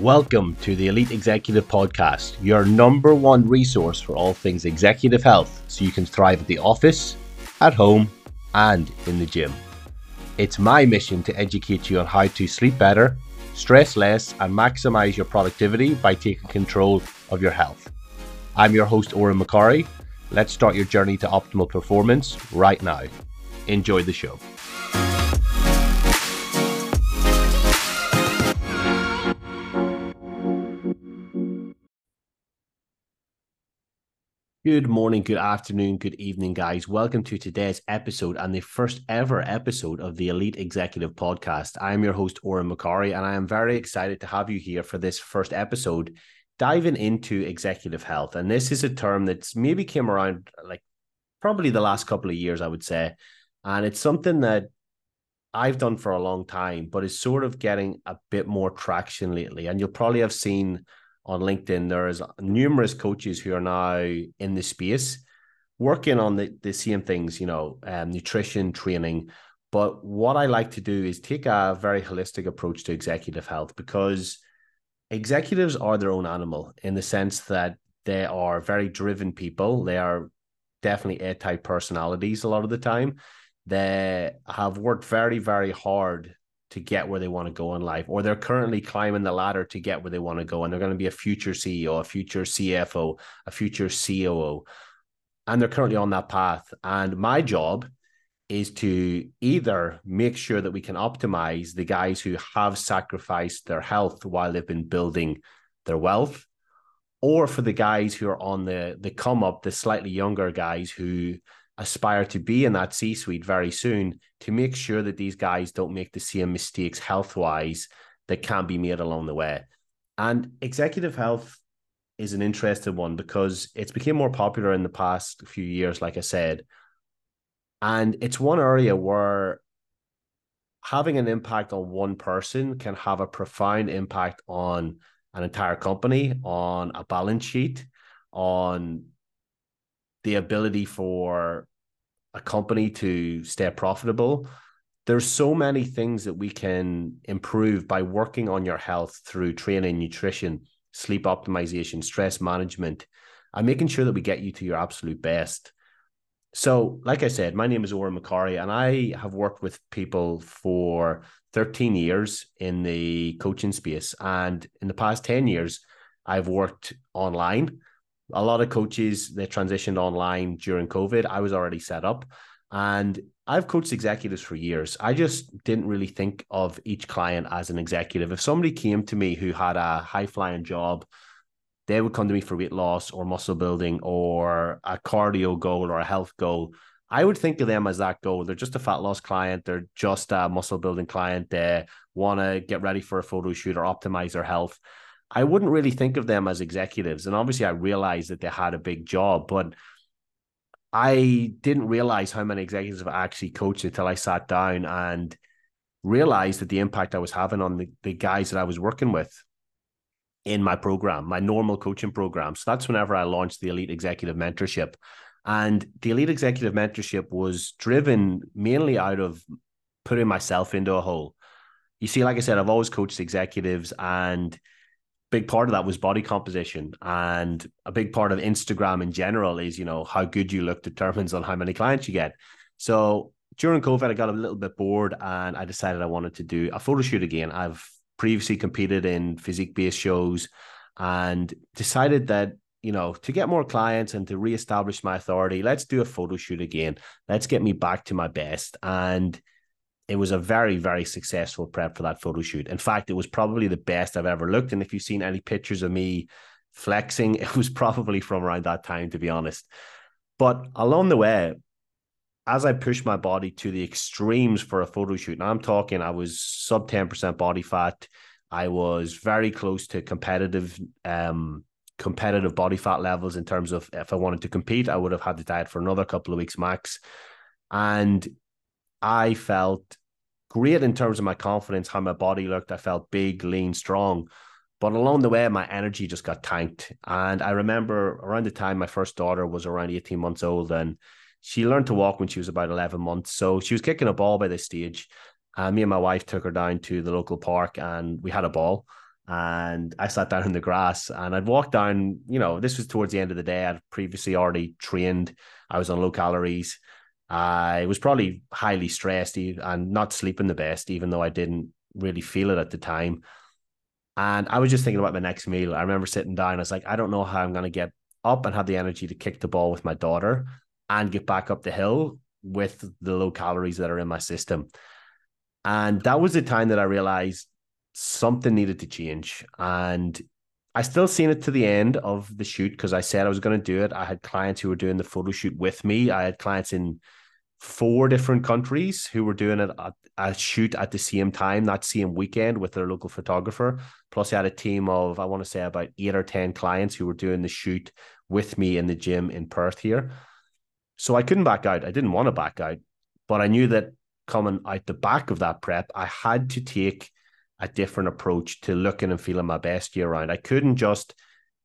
Welcome to the Elite Executive Podcast, your number one resource for all things executive health so you can thrive at the office, at home, and in the gym. It's my mission to educate you on how to sleep better, stress less, and maximize your productivity by taking control of your health. I'm your host, Odhran McCorry. Let's start your journey to optimal performance right now. Enjoy the show. Good morning, good afternoon, good evening, guys. Welcome to today's episode and the first ever episode of the Elite Executive Podcast. I am your host, Odhran McCorry, and I am very excited to have you here for this first episode, diving into executive health. And this is a term that's maybe came around like probably the last couple of years, I would say. And it's something that I've done for a long time, but is sort of getting a bit more traction lately. And you'll probably have seen on LinkedIn, there's numerous coaches who are now in the space working on the, the same things, you know, um, nutrition, training. But what I like to do is take a very holistic approach to executive health because executives are their own animal in the sense that they are very driven people. They are definitely A type personalities a lot of the time. They have worked very, very hard to get where they want to go in life, or they're currently climbing the ladder to get where they want to go, and they're going to be a future CEO, a future CFO, a future COO, and they're currently on that path. And my job is to either make sure that we can optimize the guys who have sacrificed their health while they've been building their wealth, or for the guys who are on the the come up, the slightly younger guys who aspire to be in that C suite very soon to make sure that these guys don't make the same mistakes health wise that can be made along the way. And executive health is an interesting one because it's become more popular in the past few years, like I said. And it's one area where having an impact on one person can have a profound impact on an entire company, on a balance sheet, on the ability for a company to stay profitable. There's so many things that we can improve by working on your health through training nutrition sleep optimization stress management and making sure that we get you to your absolute best. So like i said my name is Odhran McCorry and i have worked with people for 13 years in the coaching space. And in the past 10 years i've worked online a lot of coaches they transitioned online during COVID. I was already set up, and I've coached executives for years. I just didn't really think of each client as an executive. If somebody came to me who had a high flying job, they would come to me for weight loss or muscle building or a cardio goal or a health goal. I would think of them as that goal. They're just a fat loss client. They're just a muscle building client. They want to get ready for a photo shoot or optimize their health. I wouldn't really think of them as executives. And obviously, I realized that they had a big job, but I didn't realize how many executives have actually coached until I sat down and realized that the impact I was having on the, the guys that I was working with in my program, my normal coaching program. So that's whenever I launched the Elite Executive Mentorship. And the Elite Executive Mentorship was driven mainly out of putting myself into a hole. You see, like I said, I've always coached executives and big part of that was body composition. And a big part of instagram in general is you know how good you look determines on how many clients you get. So during covid i got a little bit bored and i decided i wanted to do a photo shoot again. I've previously competed in physique based shows and decided that you know to get more clients and to reestablish my authority let's do a photo shoot again. Let's get me back to my best. And it was a very, very successful prep for that photo shoot. In fact, it was probably the best I've ever looked. And if you've seen any pictures of me flexing, it was probably from around that time, to be honest. But along the way, as I pushed my body to the extremes for a photo shoot, and I'm talking, I was sub 10% body fat. I was very close to competitive, um, competitive body fat levels in terms of if I wanted to compete, I would have had to diet for another couple of weeks max. And I felt great in terms of my confidence, how my body looked. I felt big, lean, strong. But along the way, my energy just got tanked. And I remember around the time my first daughter was around 18 months old, and she learned to walk when she was about 11 months. So she was kicking a ball by this stage. And me and my wife took her down to the local park and we had a ball. And I sat down in the grass and I'd walked down, you know, this was towards the end of the day. I'd previously already trained. I was on low calories. I was probably highly stressed and not sleeping the best, even though I didn't really feel it at the time. And I was just thinking about my next meal. I remember sitting down. I was like, I don't know how I'm going to get up and have the energy to kick the ball with my daughter and get back up the hill with the low calories that are in my system. And that was the time that I realized something needed to change. And I still seen it to the end of the shoot because I said I was going to do it. I had clients who were doing the photo shoot with me. I had clients in four different countries who were doing it at a shoot at the same time, that same weekend with their local photographer. Plus, I had a team of, I want to say, about eight or 10 clients who were doing the shoot with me in the gym in Perth here. So I couldn't back out. I didn't want to back out, but I knew that coming out the back of that prep, I had to take a different approach to looking and feeling my best year round. I couldn't just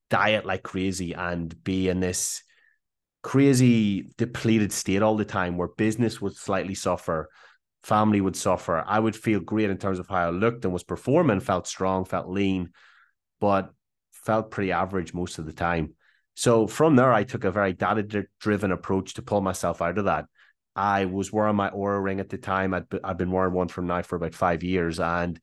diet like crazy and be in this crazy depleted state all the time where business would slightly suffer, family would suffer. I would feel great in terms of how I looked and was performing, felt strong, felt lean, but felt pretty average most of the time. So from there, I took a very data driven approach to pull myself out of that. I was wearing my Oura ring at the time. I'd, I'd been wearing one from now for about five years. And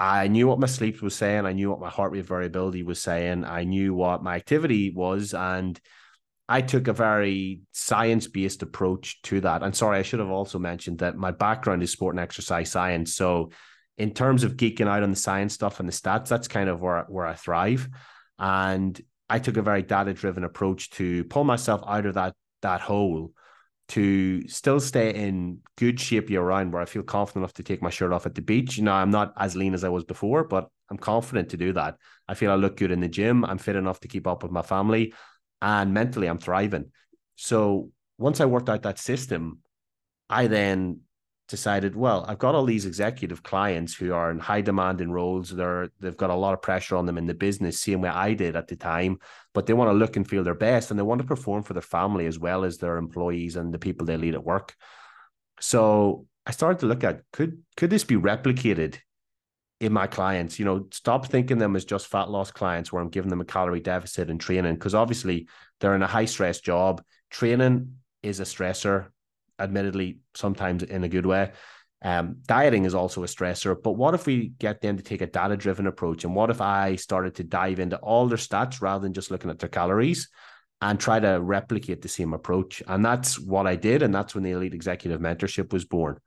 I knew what my sleep was saying. I knew what my heart rate variability was saying. I knew what my activity was. And I took a very science based approach to that. And sorry, I should have also mentioned that my background is sport and exercise science. So, in terms of geeking out on the science stuff and the stats, that's kind of where, where I thrive. And I took a very data driven approach to pull myself out of that that hole to still stay in good shape year round where I feel confident enough to take my shirt off at the beach. You know, I'm not as lean as I was before, but I'm confident to do that. I feel I look good in the gym. I'm fit enough to keep up with my family and mentally I'm thriving. So once I worked out that system, I then decided, well, I've got all these executive clients who are in high demand in roles. They're they've got a lot of pressure on them in the business, same way I did at the time. But they want to look and feel their best, and they want to perform for their family as well as their employees and the people they lead at work. So I started to look at could could this be replicated in my clients, you know, stop thinking them as just fat loss clients where I'm giving them a calorie deficit and training because obviously they're in a high stress job. Training is a stressor, admittedly, sometimes in a good way. Um, dieting is also a stressor. But what if we get them to take a data driven approach? And what if I started to dive into all their stats rather than just looking at their calories and try to replicate the same approach? And that's what I did. And that's when the Elite Executive Mentorship was born.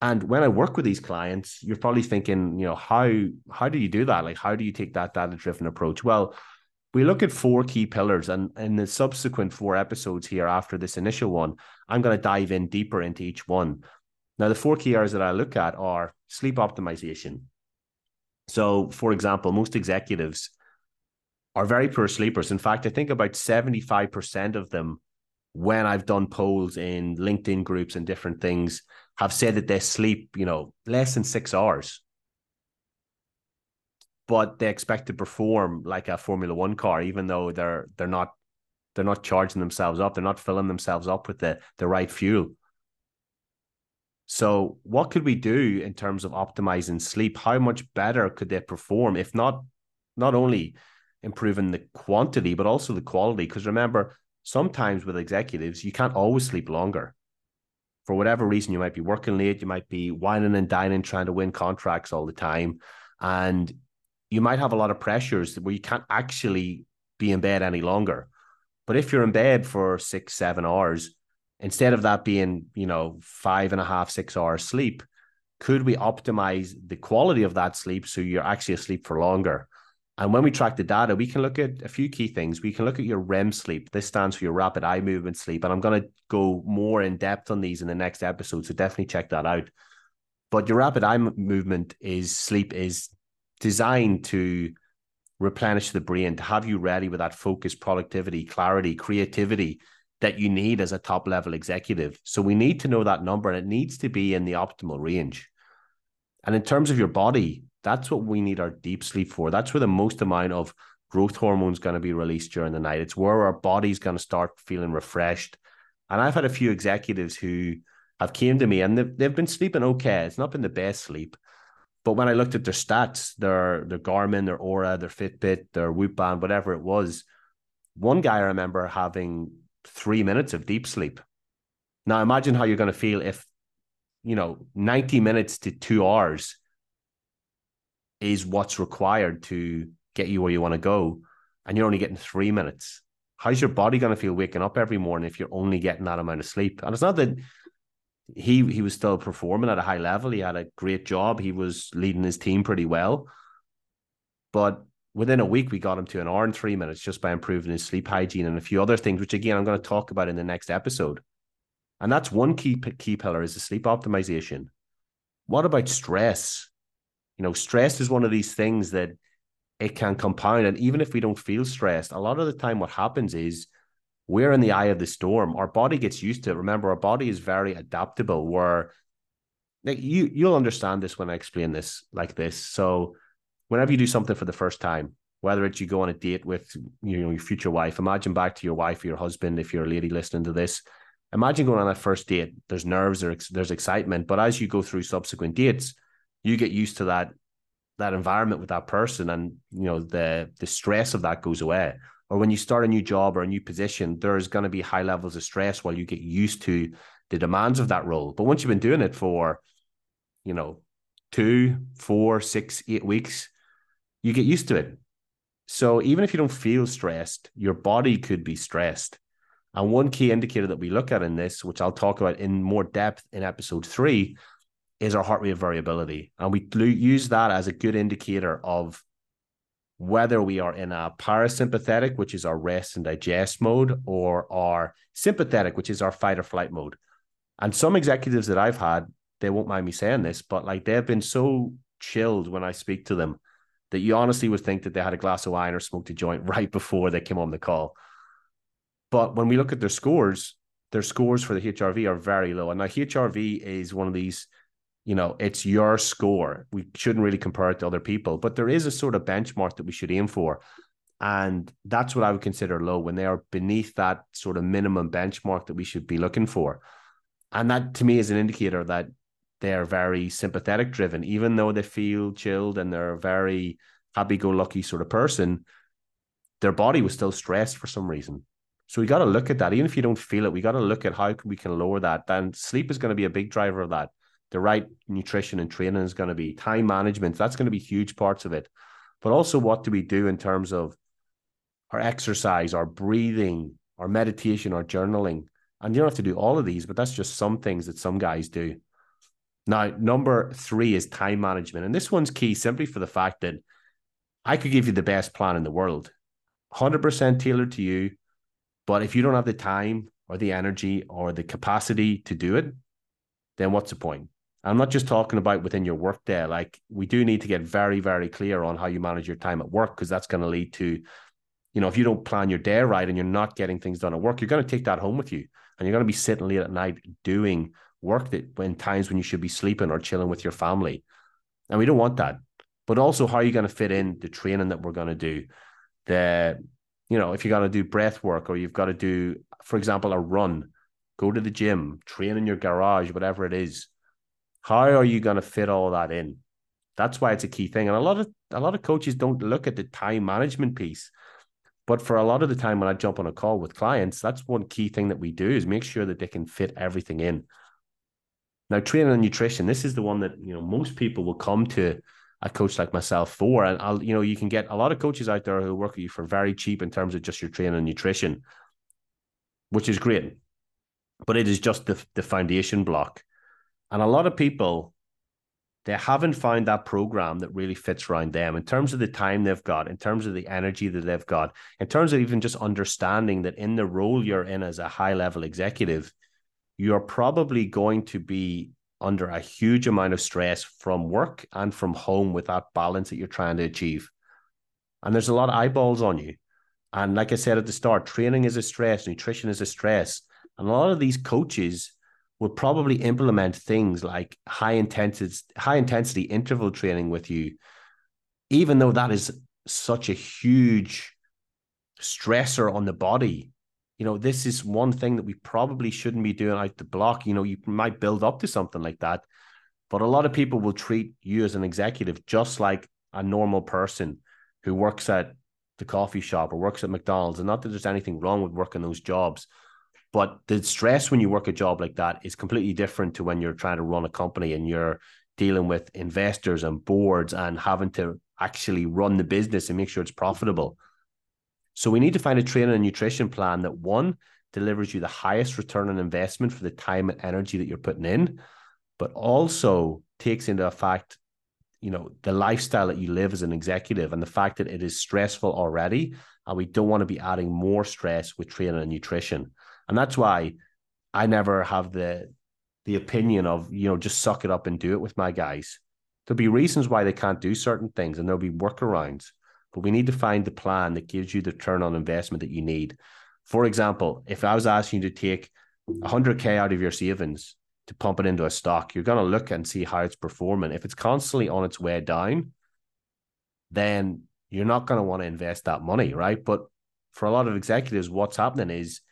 And when I work with these clients, you're probably thinking, you know, how how do you do that? Like, how do you take that data driven approach? Well, we look at four key pillars, and in the subsequent four episodes here after this initial one, I'm going to dive in deeper into each one. Now, the four key areas that I look at are sleep optimization. So, for example, most executives are very poor sleepers. In fact, I think about 75% of them, when I've done polls in LinkedIn groups and different things, have said that they sleep, you know, less than six hours. But they expect to perform like a Formula One car, even though they're they're not they're not charging themselves up, they're not filling themselves up with the the right fuel. So, what could we do in terms of optimizing sleep? How much better could they perform if not not only improving the quantity but also the quality? Because remember, sometimes with executives, you can't always sleep longer for whatever reason, you might be working late, you might be wining and dining, trying to win contracts all the time. And you might have a lot of pressures where you can't actually be in bed any longer. But if you're in bed for six, seven hours, instead of that being, you know, five and a half, six hours sleep, could we optimize the quality of that sleep so you're actually asleep for longer? And when we track the data, we can look at a few key things. We can look at your REM sleep. This stands for your rapid eye movement sleep. And I'm going to go more in depth on these in the next episode. So definitely check that out. But your rapid eye movement is sleep is designed to replenish the brain, to have you ready with that focus, productivity, clarity, creativity that you need as a top level executive. So we need to know that number and it needs to be in the optimal range. And in terms of your body, that's what we need our deep sleep for. That's where the most amount of growth hormone is going to be released during the night. It's where our body's going to start feeling refreshed. And I've had a few executives who have came to me and they've, they've been sleeping okay. It's not been the best sleep, But when I looked at their stats, their their Garmin, their Oura, their Fitbit, their Whoop band, whatever it was, one guy I remember having three minutes of deep sleep. Now imagine how you're going to feel if, you know, 90 minutes to two hours is what's required to get you where you want to go, and you're only getting three minutes. How's your body going to feel waking up every morning if you're only getting that amount of sleep? And it's not that he he was still performing at a high level. He had a great job. He was leading his team pretty well. But within a week, we got him to an hour and three minutes just by improving his sleep hygiene and a few other things, which again I'm going to talk about in the next episode. And that's one key key pillar is the sleep optimization. What about stress? You know, stress is one of these things that it can compound. And even if we don't feel stressed, a lot of the time what happens is we're in the eye of the storm. Our body gets used to it. Remember, our body is very adaptable. Where like you you'll understand this when I explain this like this. So whenever you do something for the first time, whether it's you go on a date with you know your future wife, imagine back to your wife or your husband if you're a lady listening to this. Imagine going on that first date. There's nerves, there's, there's excitement, but as you go through subsequent dates, you get used to that that environment with that person, and you know the the stress of that goes away. Or when you start a new job or a new position, there's going to be high levels of stress while you get used to the demands of that role. But once you've been doing it for, you know, two, four, six, eight weeks, you get used to it. So even if you don't feel stressed, your body could be stressed. And one key indicator that we look at in this, which I'll talk about in more depth in episode three, is our heart rate variability. And we use that as a good indicator of whether we are in a parasympathetic, which is our rest and digest mode, or our sympathetic, which is our fight or flight mode. And some executives that I've had, they won't mind me saying this, but like they've been so chilled when I speak to them that you honestly would think that they had a glass of wine or smoked a joint right before they came on the call. But when we look at their scores, their scores for the HRV are very low. And now HRV is one of these, you know, it's your score. We shouldn't really compare it to other people, but there is a sort of benchmark that we should aim for. And that's what I would consider low when they are beneath that sort of minimum benchmark that we should be looking for. And that to me is an indicator that they're very sympathetic driven, even though they feel chilled and they're a very happy go lucky sort of person, their body was still stressed for some reason. So we got to look at that. Even if you don't feel it, we got to look at how we can lower that. Then sleep is going to be a big driver of that. The right nutrition and training is going to be time management. That's going to be huge parts of it. But also, what do we do in terms of our exercise, our breathing, our meditation, our journaling? And you don't have to do all of these, but that's just some things that some guys do. Now, number three is time management. And this one's key simply for the fact that I could give you the best plan in the world, 100% tailored to you. But if you don't have the time or the energy or the capacity to do it, then what's the point? I'm not just talking about within your work day. Like we do need to get very, very clear on how you manage your time at work because that's going to lead to, you know, if you don't plan your day right and you're not getting things done at work, you're going to take that home with you and you're going to be sitting late at night doing work that when times when you should be sleeping or chilling with your family. And we don't want that. But also, how are you going to fit in the training that we're going to do? The, you know, if you got to do breath work or you've got to do, for example, a run, go to the gym, train in your garage, whatever it is. How are you going to fit all that in? That's why it's a key thing. And a lot of a lot of coaches don't look at the time management piece. But for a lot of the time when I jump on a call with clients, that's one key thing that we do is make sure that they can fit everything in. Now, training and nutrition, this is the one that you know most people will come to a coach like myself for. And I'll, you know, you can get a lot of coaches out there who work with you for very cheap in terms of just your training and nutrition, which is great. But it is just the, the foundation block. And a lot of people, they haven't found that program that really fits around them in terms of the time they've got, in terms of the energy that they've got, in terms of even just understanding that in the role you're in as a high level executive, you're probably going to be under a huge amount of stress from work and from home with that balance that you're trying to achieve. And there's a lot of eyeballs on you. And like I said at the start, training is a stress, nutrition is a stress. And a lot of these coaches will probably implement things like high intensity, high intensity interval training with you, even though that is such a huge stressor on the body you know, this is one thing that we probably shouldn't be doing out the block. You know, you might build up to something like that. But a lot of people will treat you as an executive just like a normal person who works at the coffee shop or works at McDonald's. And not that there's anything wrong with working those jobs, but the stress when you work a job like that is completely different to when you're trying to run a company and you're dealing with investors and boards and having to actually run the business and make sure it's profitable. So we need to find a training and nutrition plan that one delivers you the highest return on investment for the time and energy that you're putting in, but also takes into effect, you know, the lifestyle that you live as an executive and the fact that it is stressful already, and we don't want to be adding more stress with training and nutrition. And that's why I never have the the opinion of, you know, just suck it up and do it with my guys. There'll be reasons why they can't do certain things and there'll be workarounds, but we need to find the plan that gives you the turn on investment that you need. For example, if I was asking you to take 100K out of your savings to pump it into a stock, you're going to look and see how it's performing. If it's constantly on its way down, then you're not going to want to invest that money, right? But for a lot of executives, what's happening is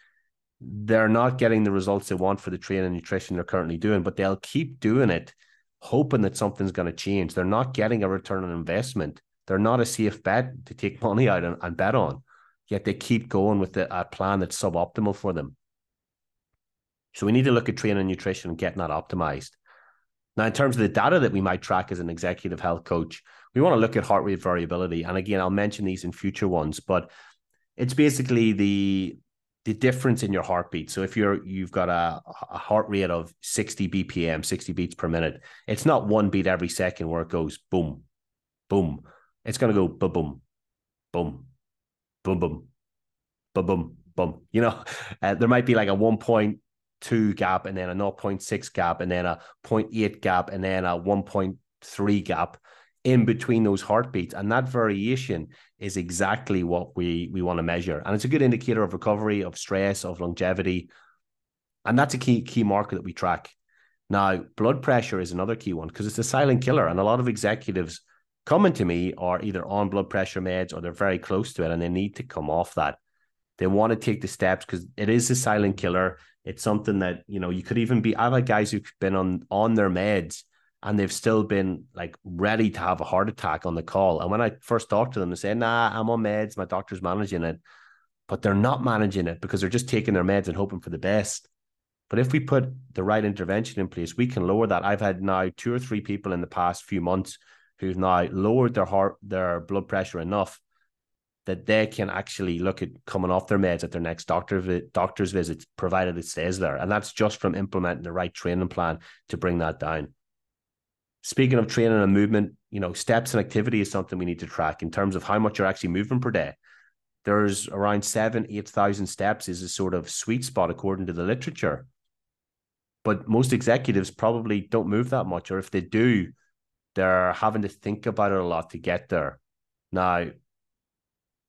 they're not getting the results they want for the training and nutrition they're currently doing, but they'll keep doing it, hoping that something's going to change. They're not getting a return on investment. They're not a safe bet to take money out and, and bet on. Yet they keep going with the, a plan that's suboptimal for them. So we need to look at training and nutrition and getting that optimized. Now, in terms of the data that we might track as an executive health coach, we want to look at heart rate variability. And again, I'll mention these in future ones, but it's basically the the difference in your heartbeat. So if you're you've got a, a heart rate of 60 BPM, 60 beats per minute, it's not one beat every second where it goes boom, boom. It's gonna go boom, boom, boom, boom, boom, boom, boom, boom. You know, uh, there might be like a 1.2 gap and then a 0.6 gap and then a 0.8 gap and then a 1.3 gap in between those heartbeats. And that variation is exactly what we, we want to measure. And it's a good indicator of recovery, of stress, of longevity. And that's a key key marker that we track. Now, blood pressure is another key one because it's a silent killer. And a lot of executives coming to me are either on blood pressure meds or they're very close to it and they need to come off that. They want to take the steps because it is a silent killer. It's something that, you know, you could even be I've had guys who've been on on their meds and they've still been like ready to have a heart attack on the call. And when I first talked to them, they say, nah, I'm on meds, my doctor's managing it. But they're not managing it because they're just taking their meds and hoping for the best. But if we put the right intervention in place, we can lower that. I've had now two or three people in the past few months who've now lowered their heart, their blood pressure enough that they can actually look at coming off their meds at their next doctor doctor's visit, provided it stays there. And that's just from implementing the right training plan to bring that down. Speaking of training and movement, you know, steps and activity is something we need to track in terms of how much you're actually moving per day. There's around seven, 8,000 steps is a sort of sweet spot according to the literature. But most executives probably don't move that much, or if they do, they're having to think about it a lot to get there. Now,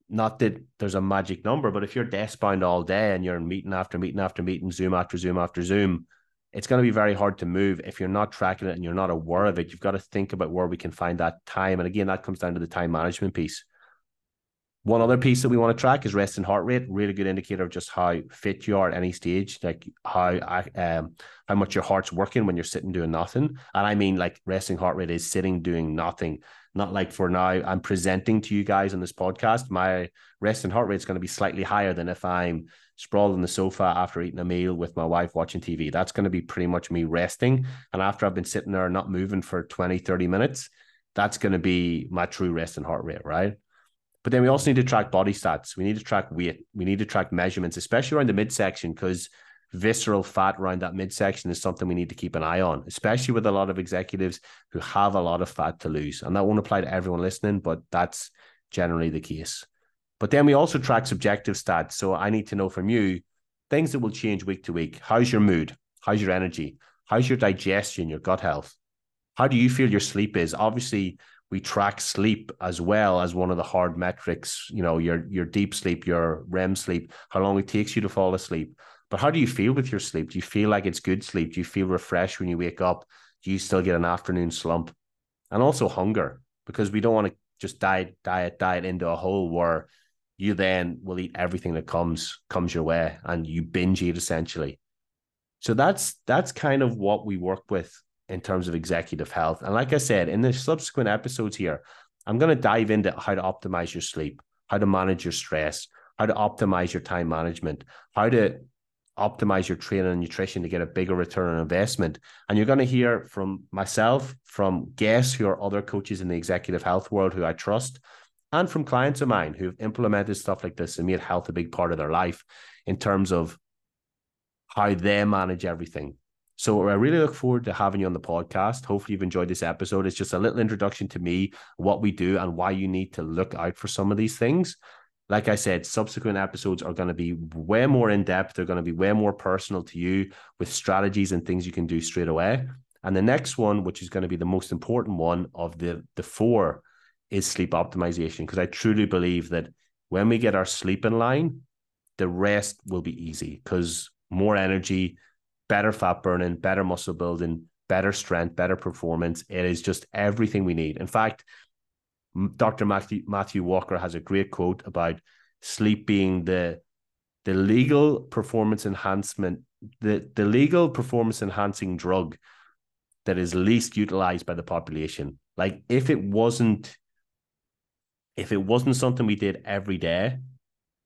not that there's a magic number, but if you're desk bound all day and you're in meeting after meeting after meeting, Zoom after Zoom after Zoom, it's going to be very hard to move if you're not tracking it and you're not aware of it. You've got to think about where we can find that time. And again, that comes down to the time management piece. One other piece that we want to track is resting heart rate. Really good indicator of just how fit you are at any stage, like how um how much your heart's working when you're sitting doing nothing. And I mean, like resting heart rate is sitting doing nothing. Not like for now, I'm presenting to you guys on this podcast. My resting heart rate is going to be slightly higher than if I'm sprawled on the sofa after eating a meal with my wife watching TV. That's going to be pretty much me resting. And after I've been sitting there not moving for 20, 30 minutes, that's going to be my true resting heart rate, right? But then we also need to track body stats. We need to track weight. We need to track measurements, especially around the midsection, because visceral fat around that midsection is something we need to keep an eye on, especially with a lot of executives who have a lot of fat to lose. And that won't apply to everyone listening, but that's generally the case. But then we also track subjective stats. So I need to know from you things that will change week to week. How's your mood? How's your energy? How's your digestion, your gut health? How do you feel your sleep is? Obviously, we track sleep as well as one of the hard metrics, you know, your your deep sleep, your REM sleep, how long it takes you to fall asleep. But how do you feel with your sleep? Do you feel like it's good sleep? Do you feel refreshed when you wake up? Do you still get an afternoon slump? And also hunger, because we don't want to just diet, diet, diet into a hole where you then will eat everything that comes comes your way and you binge eat essentially so that's that's kind of what we work with in terms of executive health. And like I said, in the subsequent episodes here, I'm going to dive into how to optimize your sleep, how to manage your stress, how to optimize your time management, how to optimize your training and nutrition to get a bigger return on investment. And you're going to hear from myself, from guests who are other coaches in the executive health world who I trust, and from clients of mine who've implemented stuff like this and made health a big part of their life in terms of how they manage everything. So I really look forward to having you on the podcast. Hopefully you've enjoyed this episode. It's just a little introduction to me, what we do, and why you need to look out for some of these things. Like I said, subsequent episodes are going to be way more in depth. They're going to be way more personal to you with strategies and things you can do straight away. And the next one, which is going to be the most important one of the the four, is sleep optimization. Because I truly believe that when we get our sleep in line, the rest will be easy. Because more energy, better fat burning, better muscle building, better strength, better performance. It is just everything we need. In fact, Dr. Matthew, Matthew Walker has a great quote about sleep being the the legal performance enhancement, the, the legal performance enhancing drug that is least utilized by the population. Like if it wasn't if it wasn't something we did every day,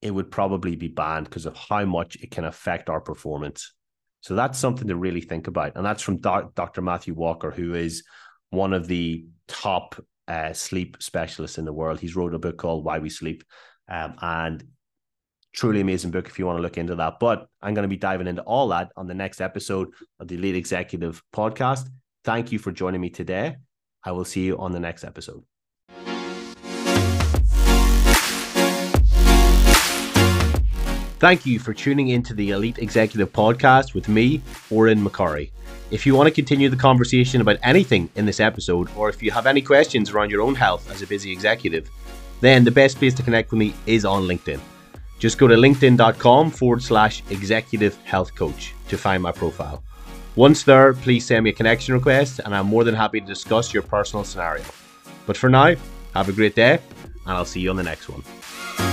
it would probably be banned because of how much it can affect our performance. So that's something to really think about. And that's from Dr. Matthew Walker, who is one of the top uh, sleep specialists in the world. He's wrote a book called Why We Sleep. Um, and truly amazing book if you want to look into that. But I'm going to be diving into all that on the next episode of the Elite Executive podcast. Thank you for joining me today. I will see you on the next episode. Thank you for tuning into the Elite Executive Podcast with me, Odhran McCorry. If you want to continue the conversation about anything in this episode, or if you have any questions around your own health as a busy executive, then the best place to connect with me is on LinkedIn. Just go to linkedin.com forward slash executive health coach to find my profile. Once there, please send me a connection request, and I'm more than happy to discuss your personal scenario. But for now, have a great day, and I'll see you on the next one.